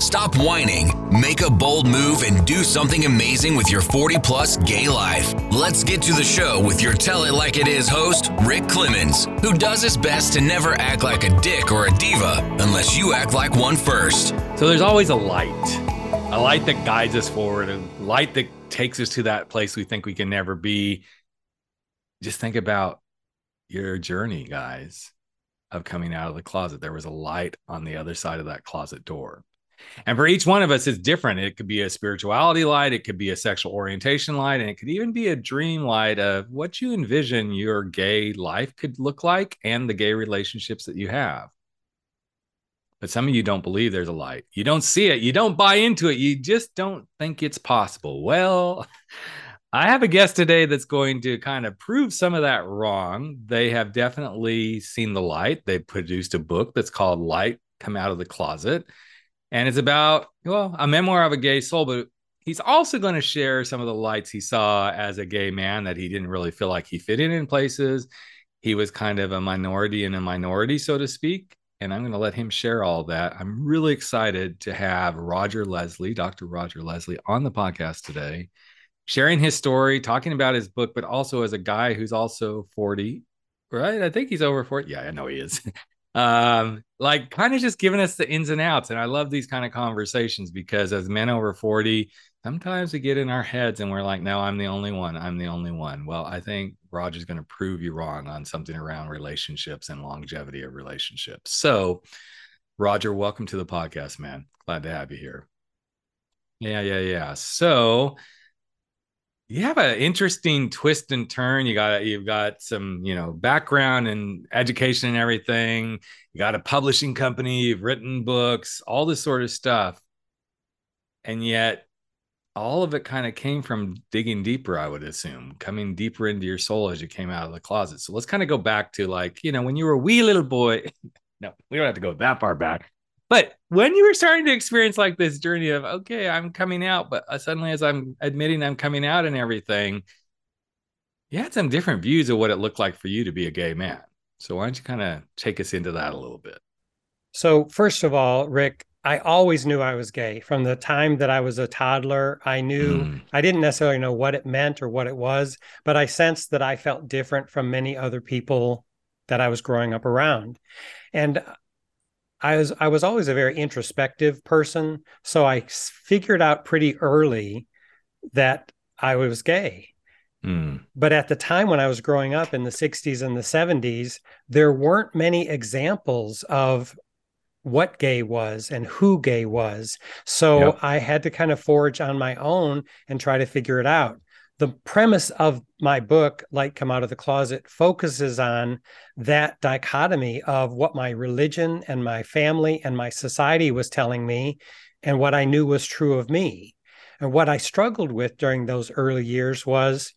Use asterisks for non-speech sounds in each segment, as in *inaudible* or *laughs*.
stop whining, make a bold move, and do something amazing with your 40 plus gay life. Let's get to the show with your Tell It Like It Is host, Rick Clemons, who does his best to never act like a dick or a diva unless you act like one first. So there's always a light, a light that guides us forward, a light that takes us to that place we think we can never be. Just think about your journey, guys of coming out of the closet. There was a light on the other side of that closet door. And for each one of us, it's different. It could be a spirituality light, it could be a sexual orientation light, and it could even be a dream light of what you envision your gay life could look like and the gay relationships that you have. But some of you don't believe there's a light. You don't see it. You don't buy into it. You just don't think it's possible. Well, *laughs* I have a guest today that's going to kind of prove some of that wrong. They have definitely seen the light. They produced a book that's called Light Come Out of the Closet. And it's about, well, a memoir of a gay soul, but he's also going to share some of the lights he saw as a gay man that he didn't really feel like he fit in in places. He was kind of a minority in a minority, so to speak. And I'm going to let him share all that. I'm really excited to have Roger Leslie, Dr. Roger Leslie, on the podcast today sharing his story, talking about his book, but also as a guy who's also 40, right? I think he's over 40. Yeah, I know he is. *laughs* um, like kind of just giving us the ins and outs. And I love these kind of conversations because as men over 40, sometimes we get in our heads and we're like, no, I'm the only one. I'm the only one. Well, I think Roger's going to prove you wrong on something around relationships and longevity of relationships. So, Roger, welcome to the podcast, man. Glad to have you here. Yeah, yeah, yeah. So, you have an interesting twist and turn. You got you've got some you know background and education and everything. You got a publishing company. You've written books, all this sort of stuff, and yet all of it kind of came from digging deeper. I would assume coming deeper into your soul as you came out of the closet. So let's kind of go back to like you know when you were a wee little boy. *laughs* no, we don't have to go that far back. But when you were starting to experience like this journey of, okay, I'm coming out, but uh, suddenly as I'm admitting I'm coming out and everything, you had some different views of what it looked like for you to be a gay man. So why don't you kind of take us into that a little bit? So, first of all, Rick, I always knew I was gay from the time that I was a toddler. I knew mm. I didn't necessarily know what it meant or what it was, but I sensed that I felt different from many other people that I was growing up around. And I was I was always a very introspective person, so I figured out pretty early that I was gay. Mm. But at the time when I was growing up in the 60s and the 70s, there weren't many examples of what gay was and who gay was. So yep. I had to kind of forge on my own and try to figure it out the premise of my book light come out of the closet focuses on that dichotomy of what my religion and my family and my society was telling me and what i knew was true of me and what i struggled with during those early years was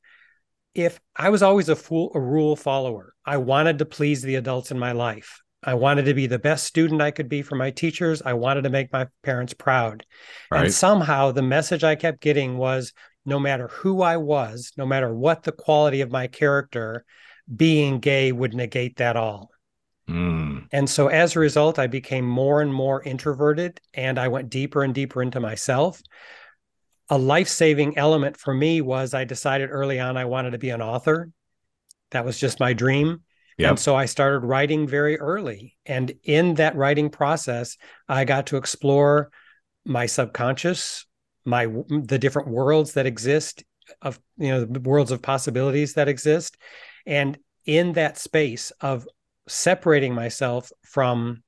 if i was always a fool a rule follower i wanted to please the adults in my life I wanted to be the best student I could be for my teachers. I wanted to make my parents proud. Right. And somehow the message I kept getting was no matter who I was, no matter what the quality of my character, being gay would negate that all. Mm. And so as a result, I became more and more introverted and I went deeper and deeper into myself. A life saving element for me was I decided early on I wanted to be an author. That was just my dream. Yep. And so I started writing very early. And in that writing process, I got to explore my subconscious, my the different worlds that exist of you know the worlds of possibilities that exist. And in that space of separating myself from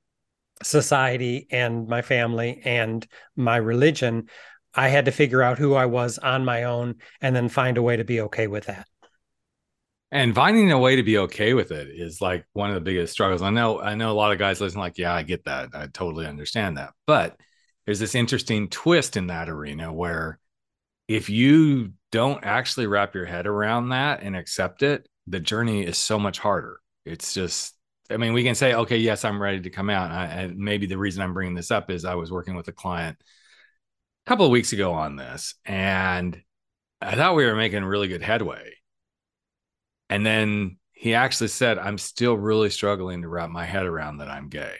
society and my family and my religion i had to figure out who i was on my own and then find a way to be okay with that. And finding a way to be okay with it is like one of the biggest struggles. I know i know a lot of guys listen like yeah i get that. I totally understand that. But there's this interesting twist in that arena where if you don't actually wrap your head around that and accept it, the journey is so much harder. It's just I mean, we can say, okay, yes, I'm ready to come out. I, maybe the reason I'm bringing this up is I was working with a client a couple of weeks ago on this, and I thought we were making really good headway. And then he actually said, I'm still really struggling to wrap my head around that I'm gay.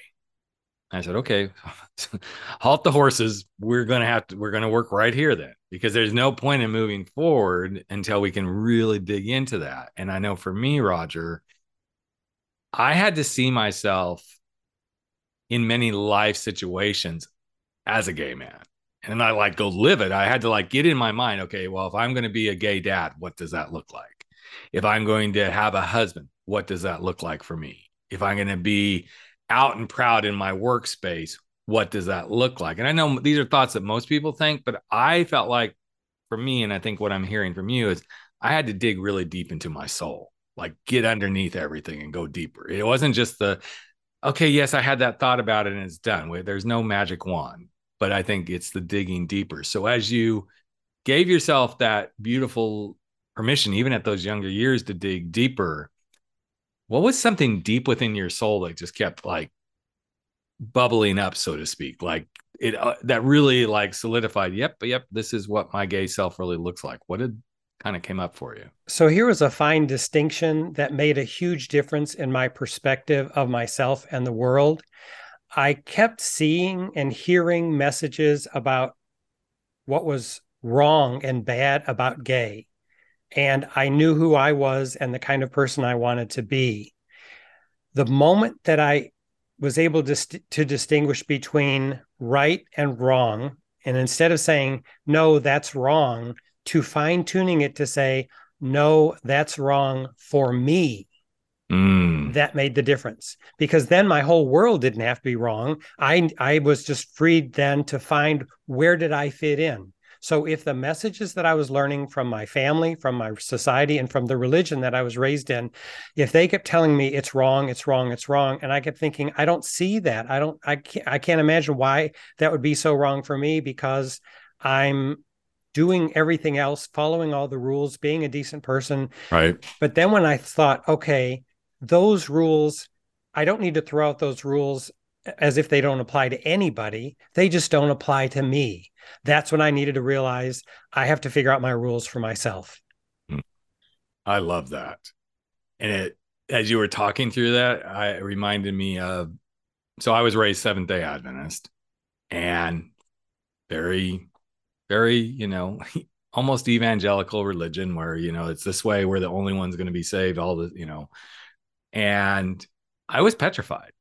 I said, okay, *laughs* halt the horses. We're going to have to, we're going to work right here then, because there's no point in moving forward until we can really dig into that. And I know for me, Roger, I had to see myself in many life situations as a gay man. And I like go live it. I had to like get in my mind, okay, well, if I'm going to be a gay dad, what does that look like? If I'm going to have a husband, what does that look like for me? If I'm going to be out and proud in my workspace, what does that look like? And I know these are thoughts that most people think, but I felt like for me, and I think what I'm hearing from you is I had to dig really deep into my soul, like get underneath everything and go deeper. It wasn't just the, okay, yes, I had that thought about it and it's done. There's no magic wand, but I think it's the digging deeper. So as you gave yourself that beautiful permission, even at those younger years, to dig deeper, what was something deep within your soul that just kept like bubbling up so to speak? Like it uh, that really like solidified yep yep this is what my gay self really looks like. What did kind of came up for you? So here was a fine distinction that made a huge difference in my perspective of myself and the world. I kept seeing and hearing messages about what was wrong and bad about gay and I knew who I was and the kind of person I wanted to be. The moment that I was able to, st- to distinguish between right and wrong, and instead of saying, no, that's wrong, to fine tuning it to say, no, that's wrong for me. Mm. That made the difference because then my whole world didn't have to be wrong. I I was just freed then to find where did I fit in so if the messages that I was learning from my family, from my society, and from the religion that I was raised in, if they kept telling me it's wrong, it's wrong, it's wrong, and I kept thinking, I don't see that. I don't, I can't, I can't imagine why that would be so wrong for me because I'm doing everything else, following all the rules, being a decent person. Right. But then when I thought, okay, those rules, I don't need to throw out those rules as if they don't apply to anybody. They just don't apply to me. That's when I needed to realize I have to figure out my rules for myself. Hmm. I love that. And it, as you were talking through that, I reminded me of so I was raised Seventh day Adventist and very, very, you know, *laughs* almost evangelical religion where, you know, it's this way, we're the only ones going to be saved, all the, you know, and I was petrified.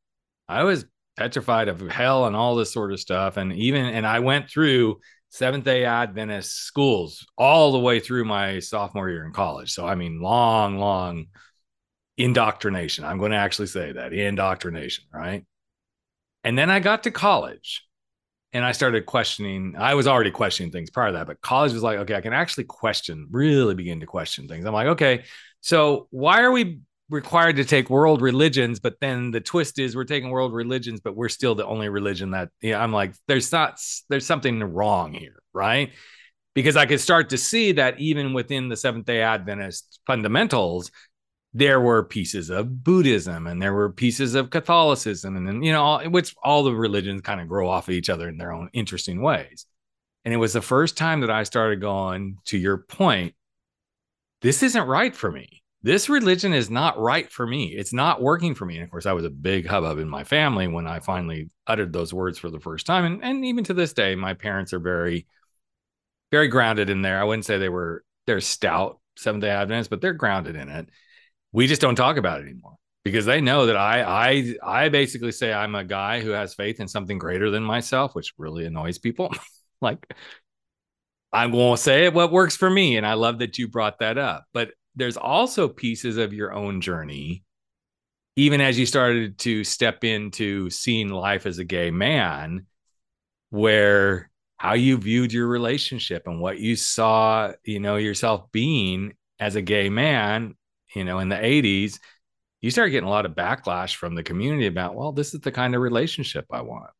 I was petrified of hell and all this sort of stuff. And even, and I went through Seventh day Adventist schools all the way through my sophomore year in college. So, I mean, long, long indoctrination. I'm going to actually say that indoctrination, right? And then I got to college and I started questioning. I was already questioning things prior to that, but college was like, okay, I can actually question, really begin to question things. I'm like, okay, so why are we required to take world religions, but then the twist is we're taking world religions, but we're still the only religion that yeah, I'm like, there's not there's something wrong here, right? Because I could start to see that even within the Seventh day Adventist fundamentals, there were pieces of Buddhism and there were pieces of Catholicism, and then you know, which all the religions kind of grow off of each other in their own interesting ways. And it was the first time that I started going, to your point, this isn't right for me this religion is not right for me. It's not working for me. And of course, I was a big hubbub in my family when I finally uttered those words for the first time. And, and even to this day, my parents are very, very grounded in there. I wouldn't say they were, they're stout Seventh day Adventists, but they're grounded in it. We just don't talk about it anymore because they know that I, I, I basically say I'm a guy who has faith in something greater than myself, which really annoys people. *laughs* like, I'm going to say it what works for me. And I love that you brought that up. But there's also pieces of your own journey even as you started to step into seeing life as a gay man where how you viewed your relationship and what you saw you know yourself being as a gay man you know in the 80s you started getting a lot of backlash from the community about well this is the kind of relationship i want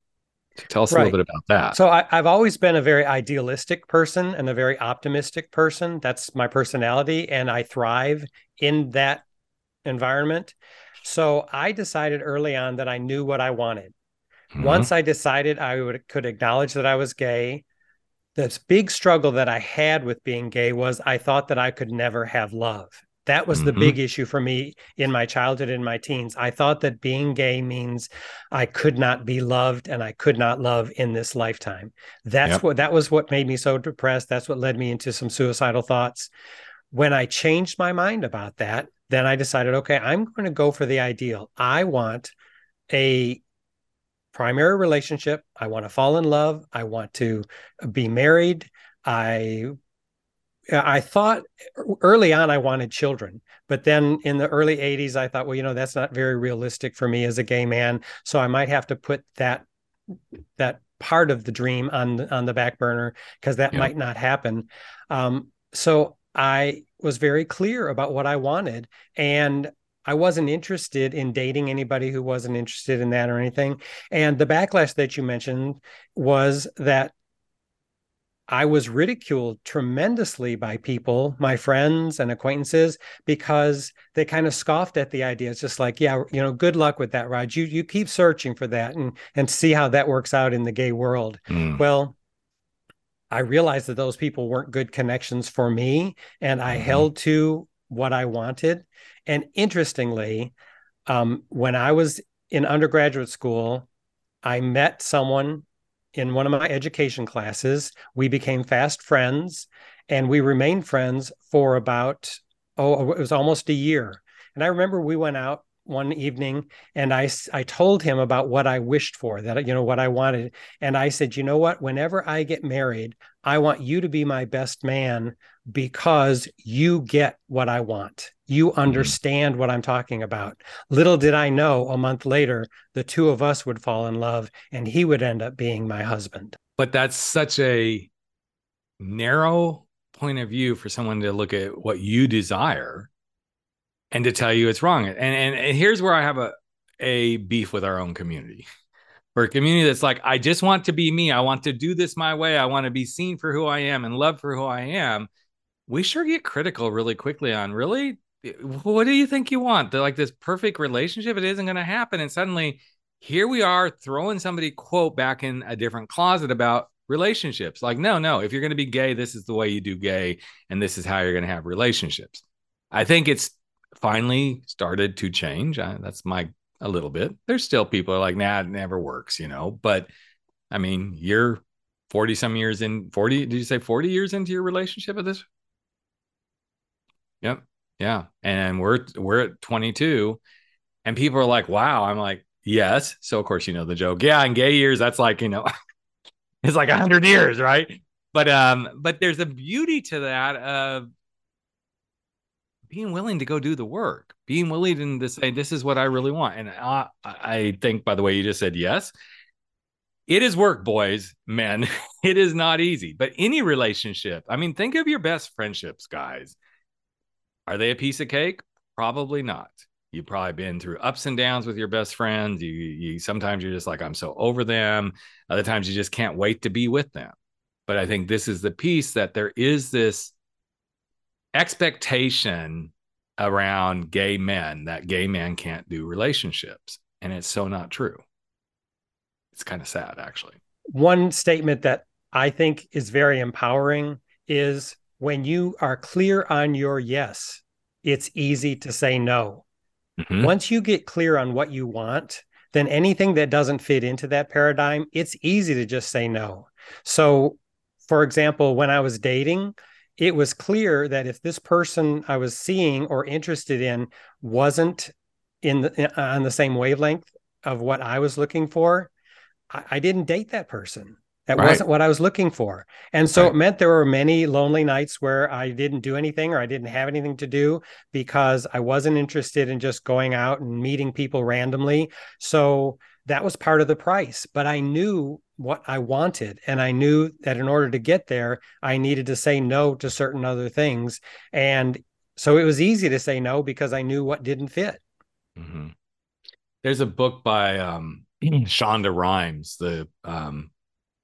Tell us right. a little bit about that. So I, have always been a very idealistic person and a very optimistic person. That's my personality, and I thrive in that environment. So I decided early on that I knew what I wanted. Mm-hmm. Once I decided I would could acknowledge that I was gay, this big struggle that I had with being gay was I thought that I could never have love. That was mm-hmm. the big issue for me in my childhood and my teens. I thought that being gay means I could not be loved and I could not love in this lifetime. That's yep. what that was what made me so depressed. That's what led me into some suicidal thoughts. When I changed my mind about that, then I decided, okay, I'm going to go for the ideal. I want a primary relationship. I want to fall in love. I want to be married. I I thought early on I wanted children, but then in the early 80s I thought, well, you know, that's not very realistic for me as a gay man, so I might have to put that that part of the dream on on the back burner because that yeah. might not happen. Um, so I was very clear about what I wanted, and I wasn't interested in dating anybody who wasn't interested in that or anything. And the backlash that you mentioned was that I was ridiculed tremendously by people, my friends and acquaintances, because they kind of scoffed at the idea. It's just like, yeah, you know, good luck with that, Rod. You you keep searching for that and and see how that works out in the gay world. Mm. Well, I realized that those people weren't good connections for me, and I mm-hmm. held to what I wanted. And interestingly, um, when I was in undergraduate school, I met someone in one of my education classes. We became fast friends and we remained friends for about, oh, it was almost a year. And I remember we went out one evening and I, I told him about what I wished for, that, you know, what I wanted. And I said, you know what? Whenever I get married, I want you to be my best man because you get what I want. You mm-hmm. understand what I'm talking about. Little did I know a month later, the two of us would fall in love and he would end up being my husband. But that's such a narrow point of view for someone to look at what you desire and to tell you it's wrong. And, and, and here's where I have a, a beef with our own community. For a community that's like, I just want to be me. I want to do this my way. I want to be seen for who I am and loved for who I am. We sure get critical really quickly on really what do you think you want? They're like this perfect relationship. It isn't going to happen. And suddenly here we are throwing somebody quote back in a different closet about relationships. Like, no, no, if you're going to be gay, this is the way you do gay, and this is how you're going to have relationships. I think it's finally started to change. I, that's my a little bit. There's still people are like, nah, it never works, you know. But I mean, you're 40 some years in 40, did you say 40 years into your relationship at this? Yep. Yeah. And we're we're at 22 and people are like, wow. I'm like, yes. So of course, you know the joke. Yeah, in gay years, that's like, you know, *laughs* it's like hundred years, right? But um, but there's a beauty to that of being willing to go do the work, being willing to say, this is what I really want. And I, I think, by the way, you just said yes. It is work, boys, men. *laughs* It is not easy, but any relationship. I mean, think of your best friendships, guys. Are they a piece of cake? Probably not. You've probably been through ups and downs with your best friends. You, you sometimes you're just like, I'm so over them. Other times you just can't wait to be with them. But I think this is the piece that there is this expectation around gay men that gay men can't do relationships. And it's so not true. It's kind of sad, actually. One statement that I think is very empowering is when you are clear on your yes, it's easy to say no. Mm-hmm. Once you get clear on what you want, then anything that doesn't fit into that paradigm, it's easy to just say no. So, for example, when I was dating, it was clear that if this person I was seeing or interested in wasn't in the, uh, on the same wavelength of what I was looking for, I, I didn't date that person. That right. wasn't what I was looking for. And so right. it meant there were many lonely nights where I didn't do anything or I didn't have anything to do because I wasn't interested in just going out and meeting people randomly. So that was part of the price. But I knew what I wanted. And I knew that in order to get there, I needed to say no to certain other things. And so it was easy to say no because I knew what didn't fit. Mm-hmm. There's a book by um, *clears throat* Shonda Rhimes, the um,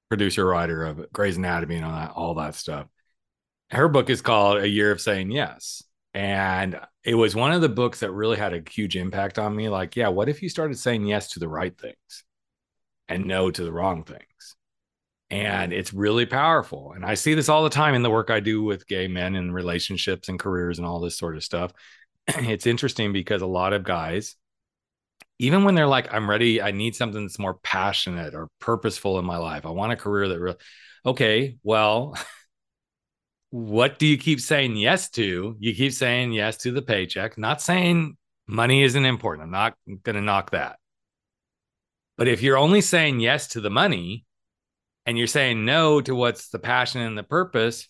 producer writer of Grey's Anatomy and all that, all that stuff. Her book is called A Year of Saying Yes. And it was one of the books that really had a huge impact on me. Like, yeah, what if you started saying yes to the right things and no to the wrong things? And it's really powerful. And I see this all the time in the work I do with gay men and relationships and careers and all this sort of stuff. *clears throat* it's interesting because a lot of guys, even when they're like, I'm ready, I need something that's more passionate or purposeful in my life. I want a career that really, okay, well, *laughs* what do you keep saying yes to? You keep saying yes to the paycheck, not saying money isn't important. I'm not going to knock that. But if you're only saying yes to the money, and you're saying no to what's the passion and the purpose,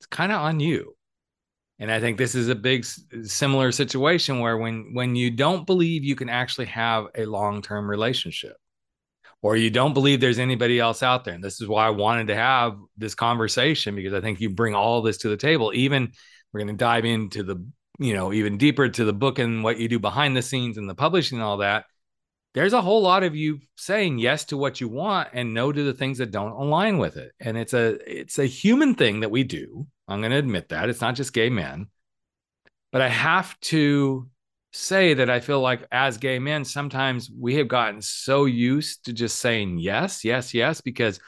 it's kind of on you. And I think this is a big similar situation where when when you don't believe you can actually have a long-term relationship or you don't believe there's anybody else out there. And this is why I wanted to have this conversation because I think you bring all this to the table. Even we're going to dive into the, you know, even deeper to the book and what you do behind the scenes and the publishing and all that. There's a whole lot of you saying yes to what you want and no to the things that don't align with it. And it's a it's a human thing that we do. I'm going to admit that. It's not just gay men. But i have to say that i feel like as gay men sometimes we have gotten so used to just saying yes yes yes because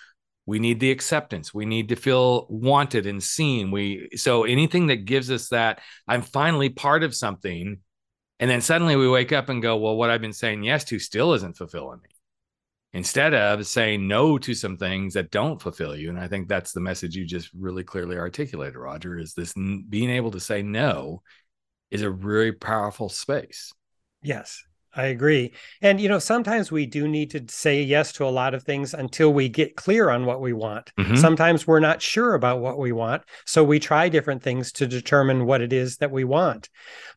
we need the acceptance we need to feel wanted and seen we so anything that gives us that i'm finally part of something and then suddenly we wake up and go, well, what I've been saying yes to still isn't fulfilling me. Instead of saying no to some things that don't fulfill you. And I think that's the message you just really clearly articulated, Roger, is this being able to say no is a really powerful space. Yes. I agree. And, you know, sometimes we do need to say yes to a lot of things until we get clear on what we want. Mm-hmm. Sometimes we're not sure about what we want. So we try different things to determine what it is that we want.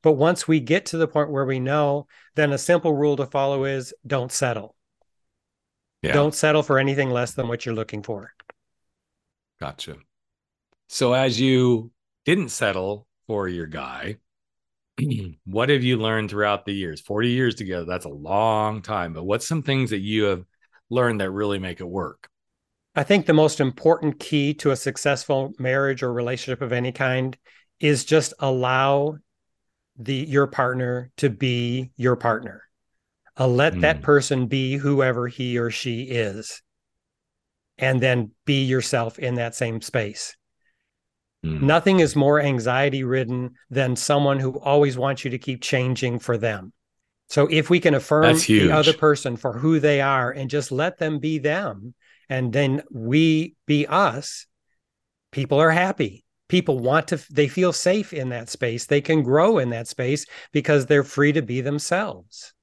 But once we get to the point where we know, then a simple rule to follow is don't settle. Yeah. Don't settle for anything less than what you're looking for. Gotcha. So as you didn't settle for your guy, *clears throat* what have you learned throughout the years? 40 years together, that's a long time. But what's some things that you have learned that really make it work? I think the most important key to a successful marriage or relationship of any kind is just allow the your partner to be your partner. Uh, let mm. that person be whoever he or she is. And then be yourself in that same space. Mm. Nothing is more anxiety ridden than someone who always wants you to keep changing for them. So if we can affirm the other person for who they are and just let them be them, and then we be us, people are happy. People want to, they feel safe in that space. They can grow in that space because they're free to be themselves.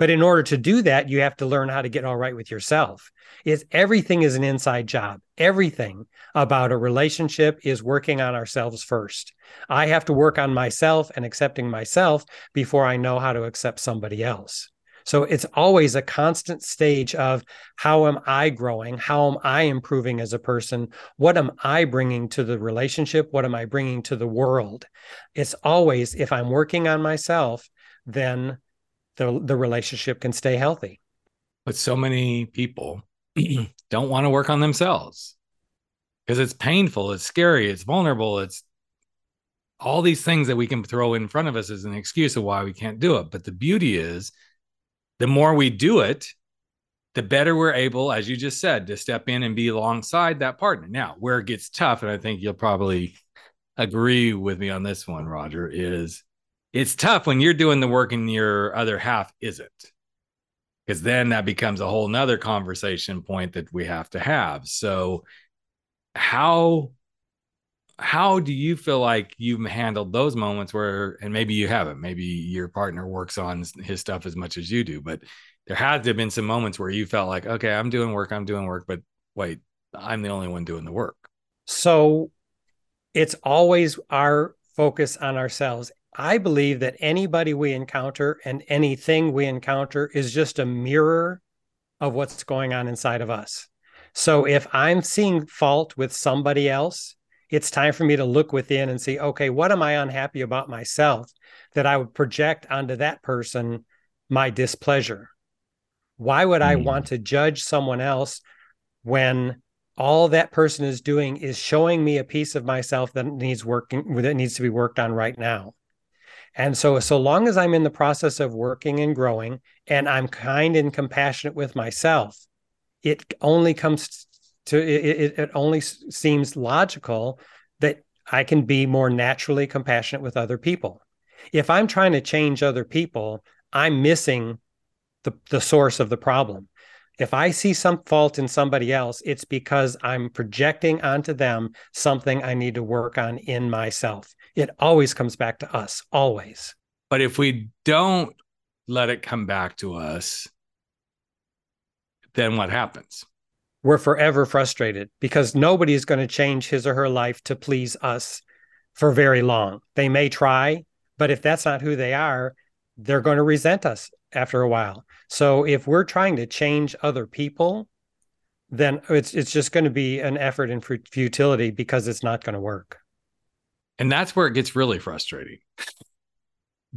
But in order to do that, you have to learn how to get all right with yourself. Is everything is an inside job. Everything about a relationship is working on ourselves first. I have to work on myself and accepting myself before I know how to accept somebody else. So it's always a constant stage of how am I growing? How am I improving as a person? What am I bringing to the relationship? What am I bringing to the world? It's always if I'm working on myself, then the the relationship can stay healthy. But so many people *clears throat* don't want to work on themselves because it's painful, it's scary, it's vulnerable, it's all these things that we can throw in front of us as an excuse of why we can't do it. But the beauty is, the more we do it, the better we're able, as you just said, to step in and be alongside that partner. Now, where it gets tough, and I think you'll probably agree with me on this one, Roger, is it's tough when you're doing the work and your other half isn't because then that becomes a whole nother conversation point that we have to have. So how how do you feel like you've handled those moments where and maybe you haven't maybe your partner works on his stuff as much as you do but there had to have been some moments where you felt like okay i'm doing work i'm doing work but wait i'm the only one doing the work. So it's always our focus on ourselves I believe that anybody we encounter and anything we encounter is just a mirror of what's going on inside of us. So if I'm seeing fault with somebody else, it's time for me to look within and see, okay, what am I unhappy about myself that I would project onto that person my displeasure? Why would I want hmm. to judge someone else when all that person is doing is showing me a piece of myself that needs working that needs to be worked on right now and so so long as i'm in the process of working and growing and i'm kind and compassionate with myself it only comes to it, it only seems logical that i can be more naturally compassionate with other people if i'm trying to change other people i'm missing the, the source of the problem if I see some fault in somebody else, it's because I'm projecting onto them something I need to work on in myself. It always comes back to us, always. But if we don't let it come back to us, then what happens? We're forever frustrated because nobody is going to change his or her life to please us for very long. They may try, but if that's not who they are, they're going to resent us after a while. So if we're trying to change other people, then it's it's just going to be an effort in futility because it's not going to work. And that's where it gets really frustrating.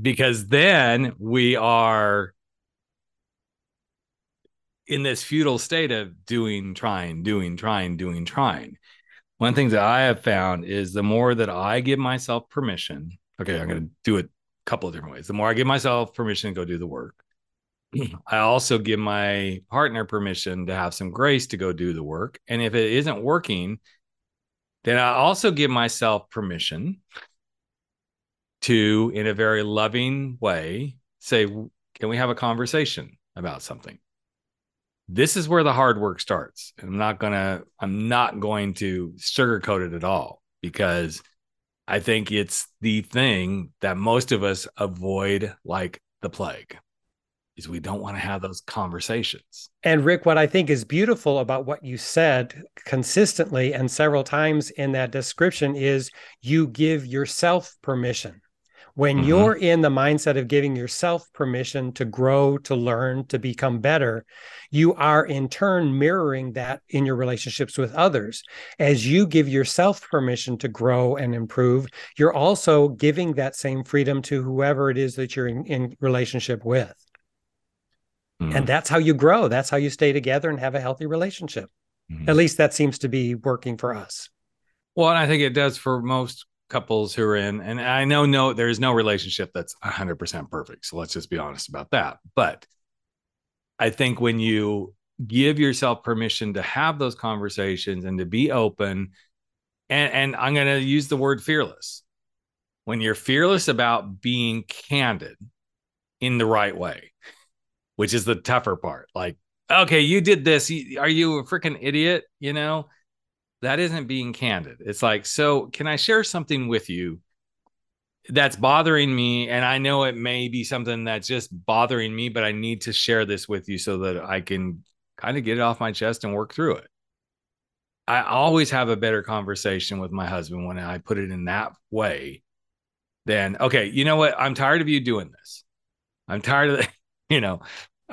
because then we are in this futile state of doing, trying, doing, trying, doing, trying. One thing that I have found is the more that I give myself permission, okay, I'm going to do it a couple of different ways. The more I give myself permission to go do the work, *clears throat* I also give my partner permission to have some grace to go do the work. And if it isn't working, then I also give myself permission to, in a very loving way, say, Can we have a conversation about something? This is where the hard work starts. And I'm not gonna, I'm not going to sugarcoat it at all because I think it's the thing that most of us avoid like the plague is we don't want to have those conversations. And Rick, what I think is beautiful about what you said consistently and several times in that description is you give yourself permission. When mm-hmm. you're in the mindset of giving yourself permission to grow, to learn, to become better, you are in turn mirroring that in your relationships with others. As you give yourself permission to grow and improve, you're also giving that same freedom to whoever it is that you're in, in relationship with. Mm-hmm. And that's how you grow. That's how you stay together and have a healthy relationship. Mm-hmm. At least that seems to be working for us. Well, and I think it does for most couples who are in and i know no there's no relationship that's 100% perfect so let's just be honest about that but i think when you give yourself permission to have those conversations and to be open and and i'm going to use the word fearless when you're fearless about being candid in the right way which is the tougher part like okay you did this are you a freaking idiot you know that isn't being candid. It's like, so can I share something with you that's bothering me? And I know it may be something that's just bothering me, but I need to share this with you so that I can kind of get it off my chest and work through it. I always have a better conversation with my husband when I put it in that way than, okay, you know what? I'm tired of you doing this. I'm tired of, the, *laughs* you know,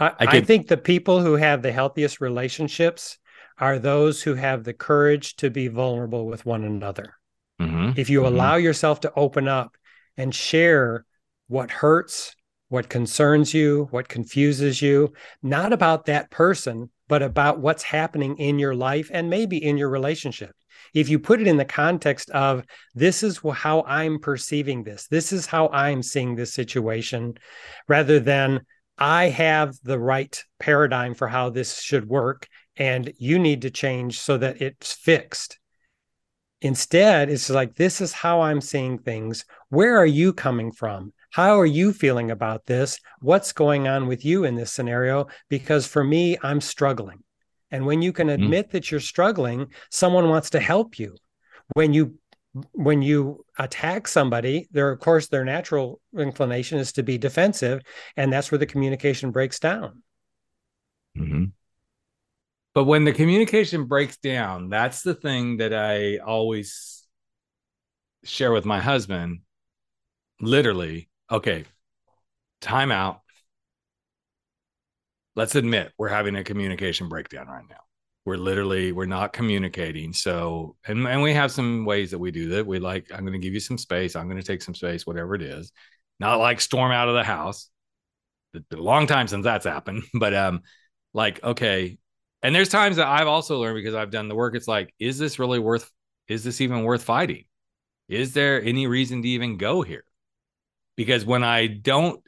I, I, could, I think the people who have the healthiest relationships are those who have the courage to be vulnerable with one another. Mm-hmm. If you mm-hmm. allow yourself to open up and share what hurts, what concerns you, what confuses you, not about that person, but about what's happening in your life and maybe in your relationship. If you put it in the context of this is how I'm perceiving this, this is how I'm seeing this situation, rather than I have the right paradigm for how this should work and you need to change so that it's fixed. Instead, it's like, this is how I'm seeing things. Where are you coming from? How are you feeling about this? What's going on with you in this scenario? Because for me, I'm struggling. And when you can mm-hmm. admit mm. that you're struggling, someone wants to help you. When you when you attack somebody, there of course their natural inclination is to be defensive, and that's where the communication breaks down. Mm-hmm. But when the communication breaks down, that's the thing that I always share with my husband. Literally, okay, time out. Let's admit we're having a communication breakdown right now. We're literally we're not communicating. So and and we have some ways that we do that. We like I'm going to give you some space. I'm going to take some space, whatever it is. Not like storm out of the house. It's been a long time since that's happened, *laughs* but um, like okay, And there's times that I've also learned because I've done the work. It's like, is this really worth? Is this even worth fighting? Is there any reason to even go here? Because when I don't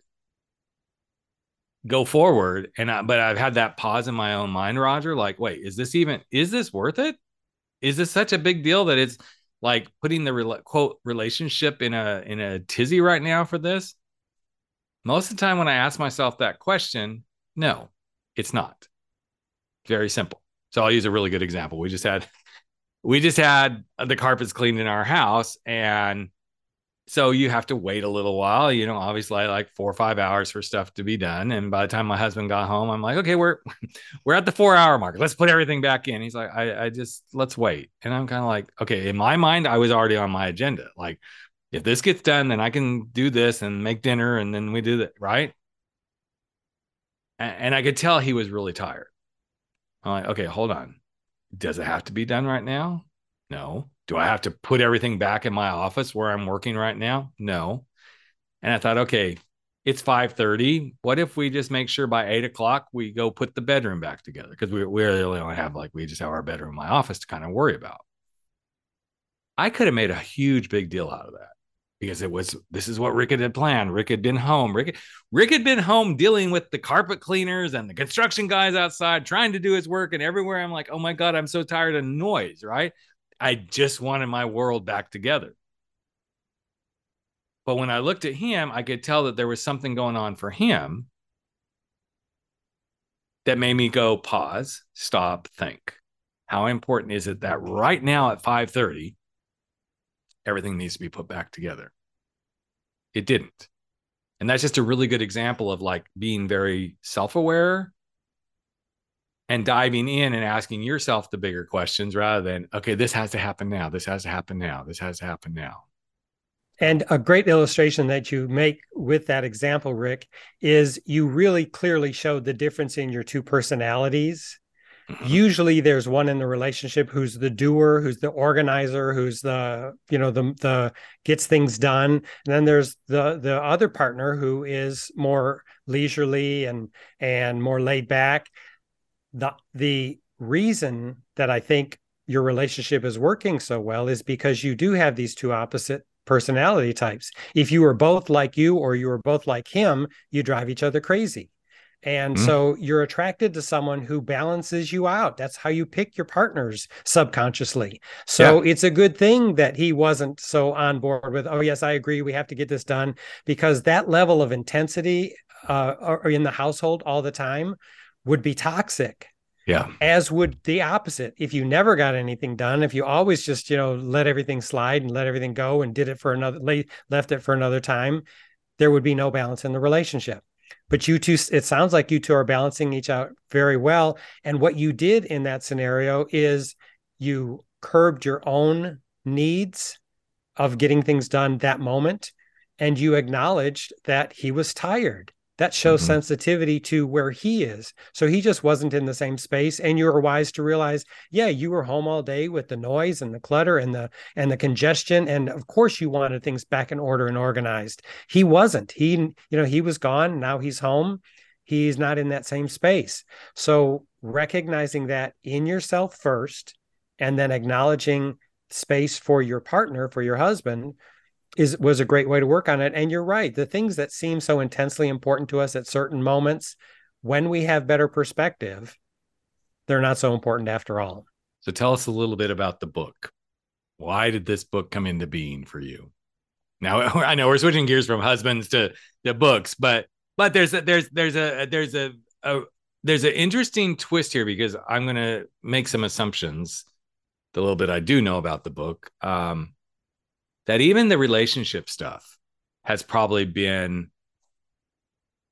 go forward and I, but I've had that pause in my own mind, Roger, like, wait, is this even is this worth it? Is this such a big deal that it's like putting the quote relationship in a in a tizzy right now for this? Most of the time when I ask myself that question, no, it's not. Very simple. So I'll use a really good example. We just had we just had the carpets cleaned in our house and so you have to wait a little while you know obviously like four or five hours for stuff to be done and by the time my husband got home i'm like okay we're *laughs* we're at the four hour mark let's put everything back in. He's like i, I just let's wait. And i'm kind of like okay in my mind i was already on my agenda like if this gets done then i can do this and make dinner and then we do that right? And, and i could tell he was really tired. I'm like okay hold on. Does it have to be done right now? No do I have to put everything back in my office where I'm working right now? No. And I thought, okay, it's 5:30. What if we just make sure by eight o'clock we go put the bedroom back together? Because we, we really only have like we just have our bedroom in my office to kind of worry about. I could have made a huge big deal out of that because it was this is what Rick had planned. Rick had been home. Rick Rick had been home dealing with the carpet cleaners and the construction guys outside trying to do his work. And everywhere I'm like, oh my God, I'm so tired of noise, right? I just wanted my world back together. But when I looked at him, I could tell that there was something going on for him that made me go pause, stop, think. How important is it that right now at 5:30 everything needs to be put back together? It didn't. And that's just a really good example of like being very self-aware and diving in and asking yourself the bigger questions rather than, okay, this has to happen now. This has to happen now. This has to happen now. And a great illustration that you make with that example, Rick, is you really clearly showed the difference in your two personalities. Mm-hmm. Usually there's one in the relationship who's the doer, who's the organizer, who's the, you know, the the gets things done. And then there's the the other partner who is more leisurely and and more laid back the the reason that I think your relationship is working so well is because you do have these two opposite personality types. If you were both like you or you were both like him, you drive each other crazy. And mm. so you're attracted to someone who balances you out. That's how you pick your partners subconsciously. So yeah. it's a good thing that he wasn't so on board with, oh, yes, I agree. We have to get this done because that level of intensity uh, in the household all the time would be toxic. Yeah. As would the opposite. If you never got anything done, if you always just, you know, let everything slide and let everything go and did it for another left it for another time, there would be no balance in the relationship. But you two, it sounds like you two are balancing each out very well. And what you did in that scenario is you curbed your own needs of getting things done that moment. And you acknowledged that he was tired that shows mm-hmm. sensitivity to where he is. So he just wasn't in the same space. And you were wise to realize, yeah, you were home all day with the noise and the clutter and the and the congestion. And of course you wanted things back in order and organized. He wasn't. He, you know, he was gone. Now he's home. He's not in that same space. So recognizing that in yourself first and then acknowledging space for your partner, for your husband, is was a great way to work on it and you're right the things that seem so intensely important to us at certain moments when we have better perspective they're not so important after all. So tell us a little bit about the book. Why did this book come into being for you? Now *laughs* i know we're switching gears from husbands to the books but but there's a there's there's a there's a, a there's an interesting twist here because i'm going to make some assumptions the little bit i do know about the book um that even the relationship stuff has probably been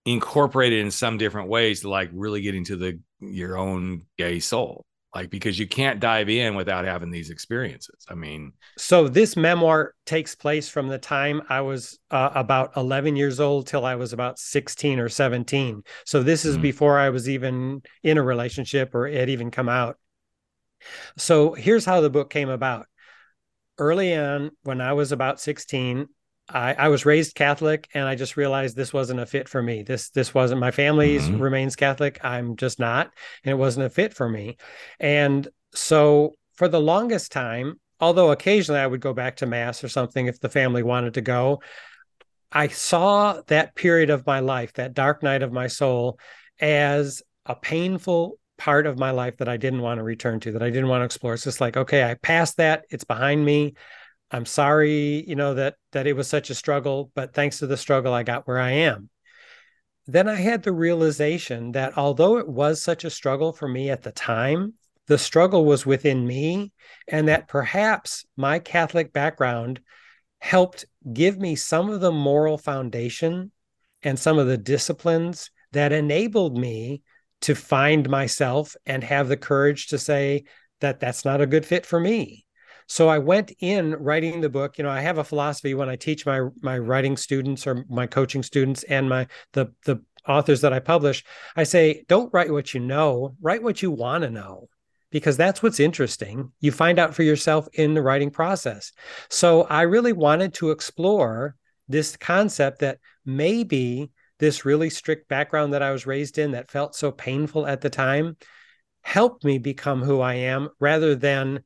incorporated in some different ways to like really getting to the your own gay soul. Like because you can't dive in without having these experiences. I mean so this memoir takes place from the time i was uh, about 11 years old till i was about 16 or 17 so this is mm-hmm. before i was even in a relationship or it even come out. So here's how the book came about early on when I was about 16, I, I, was raised Catholic and I just realized this wasn't a fit for me. This this wasn't my family's mm-hmm. remains Catholic. I'm just not, and it wasn't a fit for me. And so for the longest time, although occasionally I would go back to mass or something if the family wanted to go, I saw that period of my life, that dark night of my soul, as a painful part of my life that I didn't want to return to, that I didn't want to explore. It's just like, okay, I passed that. It's behind me. I'm sorry, you know, that that it was such a struggle, but thanks to the struggle, I got where I am. Then I had the realization that although it was such a struggle for me at the time, the struggle was within me, and that perhaps my Catholic background helped give me some of the moral foundation and some of the disciplines that enabled me to find myself and have the courage to say that that's not a good fit for me so I went in writing the book. You know, I have a philosophy when I teach my my writing students or my coaching students and my the the authors that I publish. I say, don't write what you know, write what you want to know because that's what's interesting. You find out for yourself in the writing process. So I really wanted to explore this concept that maybe this really strict background that I was raised in that felt so painful at the time helped me become who I am rather than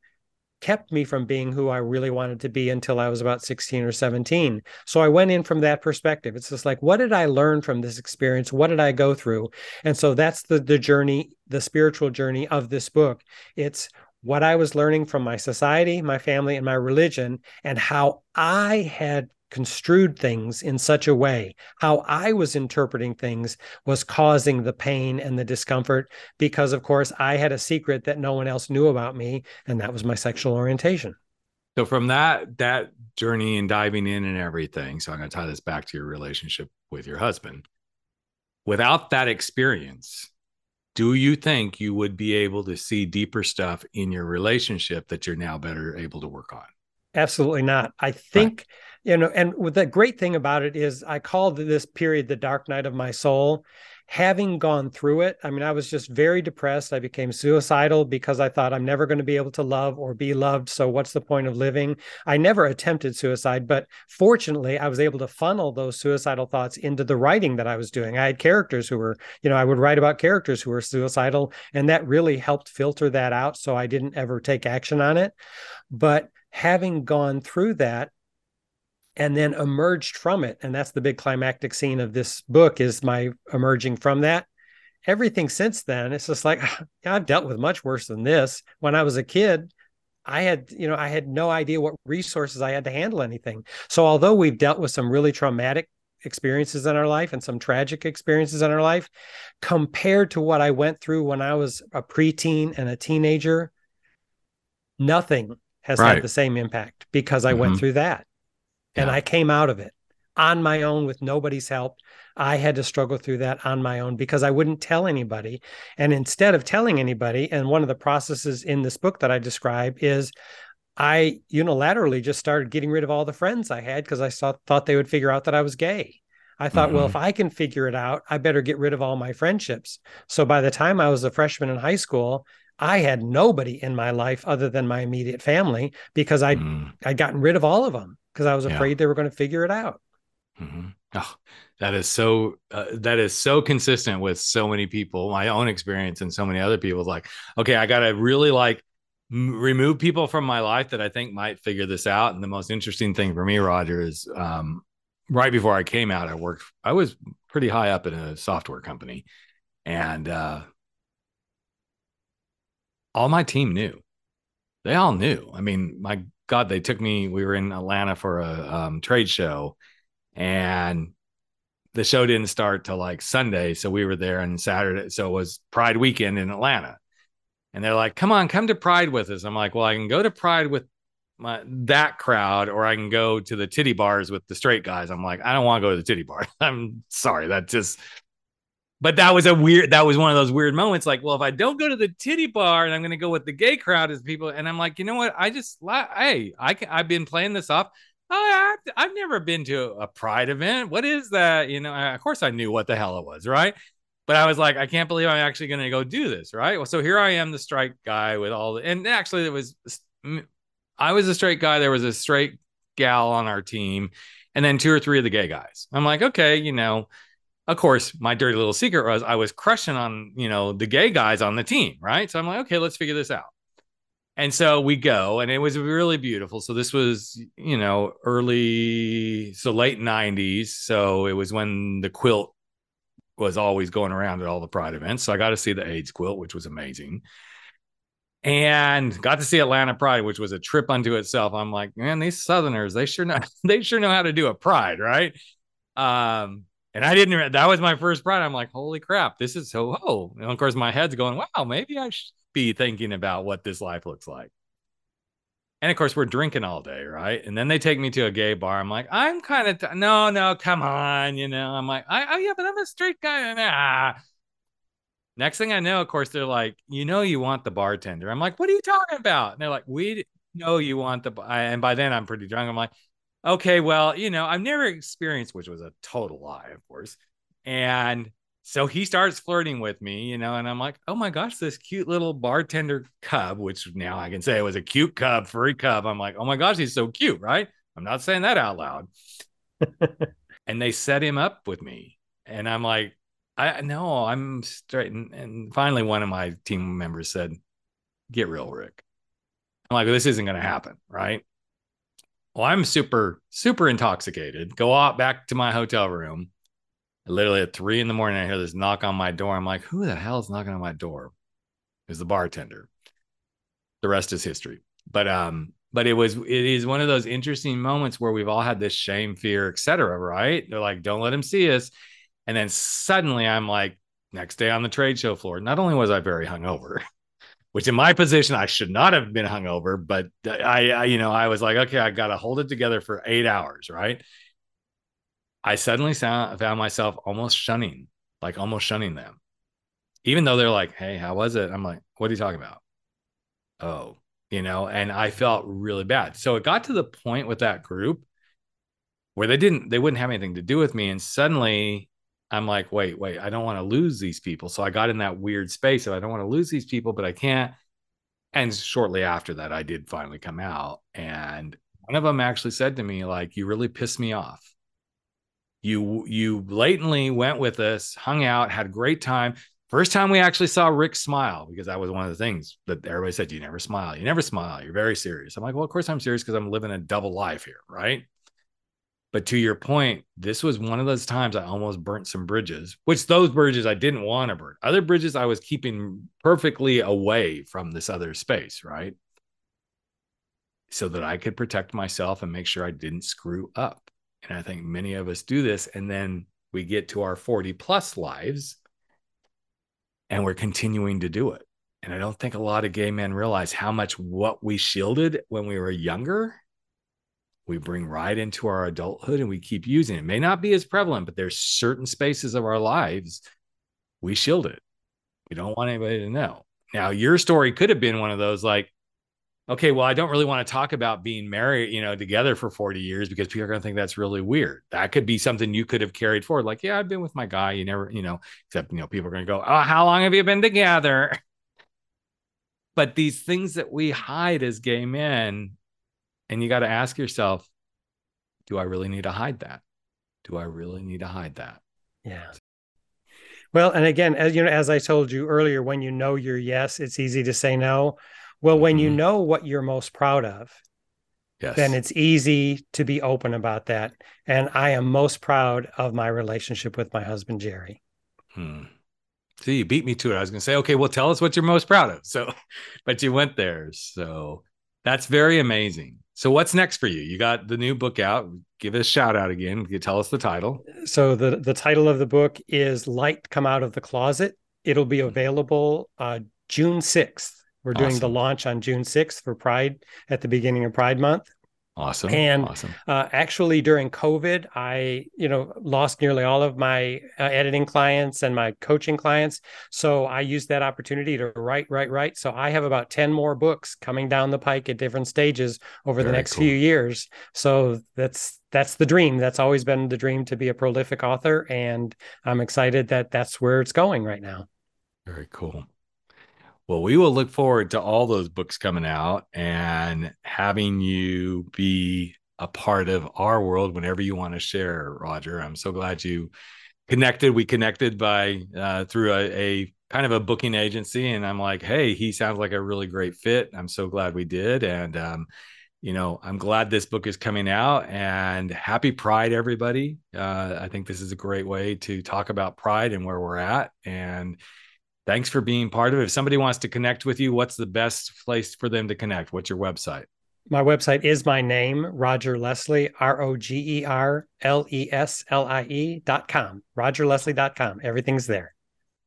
kept me from being who I really wanted to be until I was about 16 or 17. So I went in from that perspective. It's just like, what did I learn from this experience? What did I go through? And so that's the the journey, the spiritual journey of this book. It's what I was learning from my society, my family, and my religion, and how I had construed things in such a way. How I was interpreting things was causing the pain and the discomfort because, of course, I had a secret that no one else knew about me, and that was my sexual orientation. So from that that journey and diving in and everything, so I'm going to tie this back to your relationship with your husband. Without that experience, do you think you would be able to see deeper stuff in your relationship that you're now better able to work on? Absolutely not. I think right you know and the great thing about it is i called this period the dark night of my soul. Having gone through it i mean i was just very depressed. I became suicidal because i thought i'm never going to be able to love or be loved so what's the point of living? I never attempted suicide but fortunately i was able to funnel those suicidal thoughts into the writing that i was doing. I had characters who were you know i would write about characters who were suicidal and that really helped filter that out so i didn't ever take action on it. But having gone through that and then emerged from it. And that's the big climactic scene of this book is my emerging from that. Everything since then it's just like i've dealt with much worse than this. When i was a kid i had you know i had no idea what resources i had to handle anything. So although we've dealt with some really traumatic experiences in our life and some tragic experiences in our life compared to what i went through when i was a preteen and a teenager nothing has right. had the same impact because i mm-hmm. went through that and I came out of it on my own with nobody's help. I had to struggle through that on my own because I wouldn't tell anybody. And instead of telling anybody, and one of the processes in this book that I describe is I unilaterally just started getting rid of all the friends I had because I saw, thought they would figure out that I was gay. I thought, mm-hmm. well, if I can figure it out, I better get rid of all my friendships. So by the time I was a freshman in high school, I had nobody in my life other than my immediate family because I mm. I'd gotten rid of all of them because I was afraid yeah. they were going to figure it out. Mm-hmm. Oh, that is so uh, that is so consistent with so many people, my own experience and so many other people's. Like, okay, I got to really like m- remove people from my life that I think might figure this out. And the most interesting thing for me, Roger, is um, right before I came out, I worked. I was pretty high up in a software company, and uh, all my team knew. They all knew. I mean, my God, they took me. We were in Atlanta for a um, trade show, and the show didn't start till like Sunday. So we were there on Saturday. So it was Pride weekend in Atlanta. And they're like, come on, come to Pride with us. I'm like, well, I can go to Pride with my that crowd, or I can go to the titty bars with the straight guys. I'm like, I don't want to go to the titty bar. *laughs* I'm sorry. That just but that was a weird that was one of those weird moments like well if i don't go to the titty bar and i'm going to go with the gay crowd as people and i'm like you know what? I just hey i can, i've been playing this off. Oh, I've, I've never been to a pride event. What is that? You know of course i knew what the hell it was right? But i was like i can't believe i'm actually going to go do this right? Well so here i am the straight guy with all the and actually it was i was a straight guy. There was a straight gal on our team and then two or three of the gay guys. I'm like, okay, you know, of course, my dirty little secret was I was crushing on, you know, the gay guys on the team, right? So I'm like, okay, let's figure this out. And so we go, and it was really beautiful. So this was, you know, early, so late 90s. So it was when the quilt was always going around at all the pride events. So I got to see the AIDS quilt, which was amazing. And got to see Atlanta Pride, which was a trip unto itself. I'm like, man, these Southerners, they sure know *laughs* they sure know how to do a pride, right? Um, and I didn't, that was my first pride. I'm like, holy crap, this is so, oh. And of course, my head's going, wow, maybe I should be thinking about what this life looks like. And of course, we're drinking all day, right? And then they take me to a gay bar. I'm like, I'm kind of, t- no, no, come on. You know, I'm like, I, oh, yeah, but I'm a straight guy. Nah. Next thing I know, of course, they're like, you know, you want the bartender. I'm like, what are you talking about? And they're like, we know you want the, and by then I'm pretty drunk. I'm like, okay, well, you know, I've never experienced, which was a total lie, of course. And so he starts flirting with me, you know, and I'm like, oh my gosh, this cute little bartender cub, which now I can say it was a cute cub, furry cub. I'm like, oh my gosh, he's so cute, right? I'm not saying that out loud. *laughs* and they set him up with me. And I'm like, I no, I'm straight. And, and finally, one of my team members said, get real, Rick. I'm like, this isn't going to happen, right? Well, I'm super, super intoxicated. Go out back to my hotel room. Literally at three in the morning, I hear this knock on my door. I'm like, who the hell is knocking on my door? Is the bartender. The rest is history. But um, but it was it is one of those interesting moments where we've all had this shame, fear, etc. Right? They're like, don't let him see us. And then suddenly I'm like, next day on the trade show floor, not only was I very hungover, which in my position I should not have been hungover, but I, I you know, I was like, okay, I got to hold it together for eight hours, right? I suddenly found, found myself almost shunning, like almost shunning them, even though they're like, hey, how was it? I'm like, what are you talking about? Oh, you know, and I felt really bad. So it got to the point with that group where they didn't, they wouldn't have anything to do with me. And suddenly I'm like, wait, wait, I don't want to lose these people. So I got in that weird space of I don't want to lose these people, but I can't. And shortly after that, I did finally come out. And one of them actually said to me, like, you really pissed me off. You you blatantly went with us, hung out, had a great time. First time we actually saw Rick smile, because that was one of the things that everybody said, you never smile. You never smile. You're very serious. I'm like, well, of course I'm serious because I'm living a double life here, right? But to your point, this was one of those times I almost burnt some bridges, which those bridges I didn't want to burn. Other bridges I was keeping perfectly away from this other space, right? So that I could protect myself and make sure I didn't screw up. And I think many of us do this. And then we get to our 40 plus lives and we're continuing to do it. And I don't think a lot of gay men realize how much what we shielded when we were younger we bring right into our adulthood and we keep using it. it may not be as prevalent, but there's certain spaces of our lives we shield it. We don't want anybody to know. Now, your story could have been one of those like, okay, well, I don't really want to talk about being married, you know, together for 40 years because people are going to think that's really weird. That could be something you could have carried forward. Like, yeah, I've been with my guy. You never, you know, except, you know, people are going to go, oh, how long have you been together? *laughs* But these things that we hide as gay men and you got to ask yourself, do I really need to hide that? Do I really need to hide that? Yeah. Well, and again, as you know, as I told you earlier, when you know your yes, it's easy to say no. Well, when mm-hmm. you know what you're most proud of, yes. then it's easy to be open about that. And I am most proud of my relationship with my husband, Jerry. Hmm. See, you beat me to it. I was going to say, okay, well, tell us what you're most proud of. So, *laughs* but you went there. So that's very amazing. So what's next for you? You got the new book out. Give it a shout out again. You tell us the title. So the the title of the book is Light Come Out of the Closet. It'll be available uh, June 6th. We're doing awesome. the launch on June 6th for Pride at the beginning of Pride Month. Awesome. And awesome. Uh, actually, during COVID, I you know lost nearly all of my uh, editing clients and my coaching clients. So I used that opportunity to write, write, write. So I have about ten more books coming down the pike at different stages over Very the next cool. few years. So that's that's the dream. That's always been the dream to be a prolific author, and I'm excited that that's where it's going right now. Very cool. Well, we will look forward to all those books coming out and having you be a part of our world whenever you want to share, Roger. I'm so glad you connected. We connected by uh, through a, a kind of a booking agency, and I'm like, hey, he sounds like a really great fit. I'm so glad we did, and um, you know, I'm glad this book is coming out. And happy Pride, everybody. Uh, I think this is a great way to talk about Pride and where we're at, and thanks for being part of it. If somebody wants to connect with you, what's the best place for them to connect? What's your website? My website is my name, Roger Leslie, R O G E R L E S L I E dot com, rogerleslie.com. Everything's there.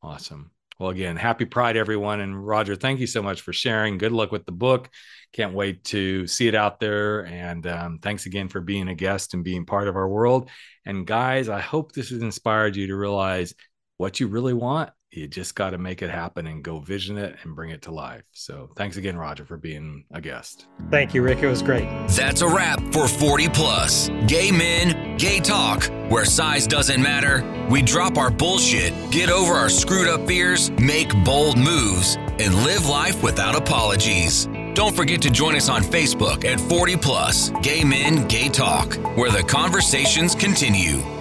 Awesome. Well, again, happy Pride, everyone. And Roger, thank you so much for sharing. Good luck with the book. Can't wait to see it out there. And um, thanks again for being a guest and being part of our world. And guys, I hope this has inspired you to realize what you really want you just got to make it happen and go vision it and bring it to life. So thanks again, Roger, for being a guest. Thank you, Rick. It was great. That's a wrap for 40 Plus. Gay men, gay talk, where size doesn't matter. We drop our bullshit, get over our screwed up fears, make bold moves, and live life without apologies. Don't forget to join us on Facebook at 40 Plus Gay Men, Gay Talk, where the conversations continue.